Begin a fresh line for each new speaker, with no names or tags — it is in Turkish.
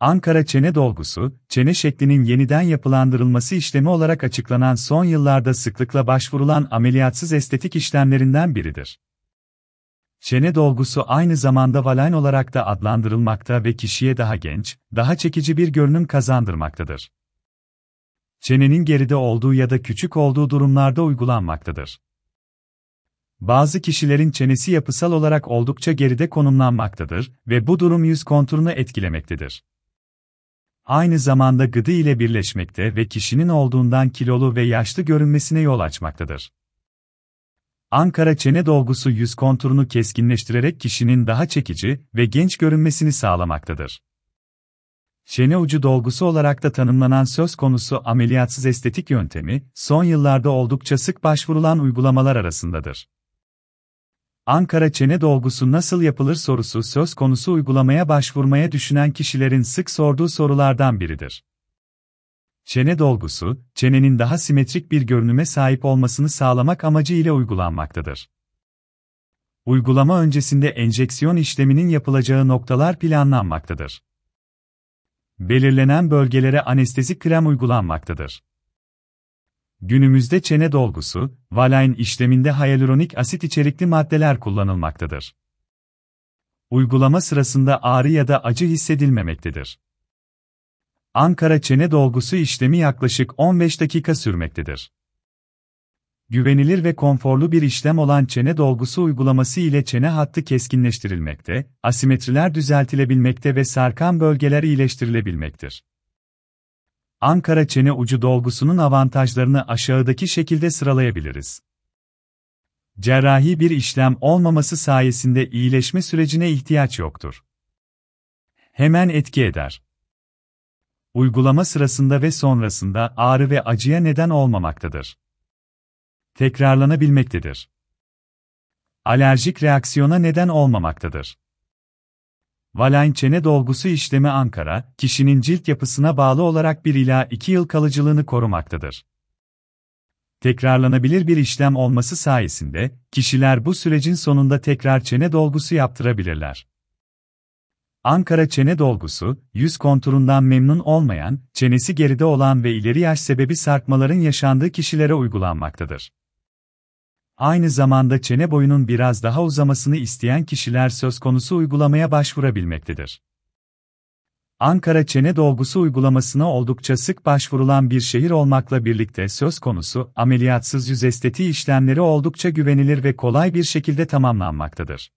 Ankara çene dolgusu, çene şeklinin yeniden yapılandırılması işlemi olarak açıklanan son yıllarda sıklıkla başvurulan ameliyatsız estetik işlemlerinden biridir. Çene dolgusu aynı zamanda valine olarak da adlandırılmakta ve kişiye daha genç, daha çekici bir görünüm kazandırmaktadır. Çenenin geride olduğu ya da küçük olduğu durumlarda uygulanmaktadır. Bazı kişilerin çenesi yapısal olarak oldukça geride konumlanmaktadır ve bu durum yüz konturunu etkilemektedir. Aynı zamanda gıdı ile birleşmekte ve kişinin olduğundan kilolu ve yaşlı görünmesine yol açmaktadır. Ankara çene dolgusu yüz konturunu keskinleştirerek kişinin daha çekici ve genç görünmesini sağlamaktadır. Çene ucu dolgusu olarak da tanımlanan söz konusu ameliyatsız estetik yöntemi, son yıllarda oldukça sık başvurulan uygulamalar arasındadır. Ankara çene dolgusu nasıl yapılır sorusu söz konusu uygulamaya başvurmaya düşünen kişilerin sık sorduğu sorulardan biridir. Çene dolgusu, çenenin daha simetrik bir görünüme sahip olmasını sağlamak amacı ile uygulanmaktadır. Uygulama öncesinde enjeksiyon işleminin yapılacağı noktalar planlanmaktadır. Belirlenen bölgelere anestezi krem uygulanmaktadır. Günümüzde çene dolgusu, Valine işleminde hyaluronik asit içerikli maddeler kullanılmaktadır. Uygulama sırasında ağrı ya da acı hissedilmemektedir. Ankara çene dolgusu işlemi yaklaşık 15 dakika sürmektedir. Güvenilir ve konforlu bir işlem olan çene dolgusu uygulaması ile çene hattı keskinleştirilmekte, asimetriler düzeltilebilmekte ve sarkan bölgeler iyileştirilebilmektir. Ankara çene ucu dolgusunun avantajlarını aşağıdaki şekilde sıralayabiliriz. Cerrahi bir işlem olmaması sayesinde iyileşme sürecine ihtiyaç yoktur. Hemen etki eder. Uygulama sırasında ve sonrasında ağrı ve acıya neden olmamaktadır. Tekrarlanabilmektedir. Alerjik reaksiyona neden olmamaktadır. Valine çene dolgusu işlemi Ankara, kişinin cilt yapısına bağlı olarak 1 ila 2 yıl kalıcılığını korumaktadır. Tekrarlanabilir bir işlem olması sayesinde, kişiler bu sürecin sonunda tekrar çene dolgusu yaptırabilirler. Ankara çene dolgusu, yüz konturundan memnun olmayan, çenesi geride olan ve ileri yaş sebebi sarkmaların yaşandığı kişilere uygulanmaktadır. Aynı zamanda çene boyunun biraz daha uzamasını isteyen kişiler söz konusu uygulamaya başvurabilmektedir. Ankara çene dolgusu uygulamasına oldukça sık başvurulan bir şehir olmakla birlikte söz konusu ameliyatsız yüz estetiği işlemleri oldukça güvenilir ve kolay bir şekilde tamamlanmaktadır.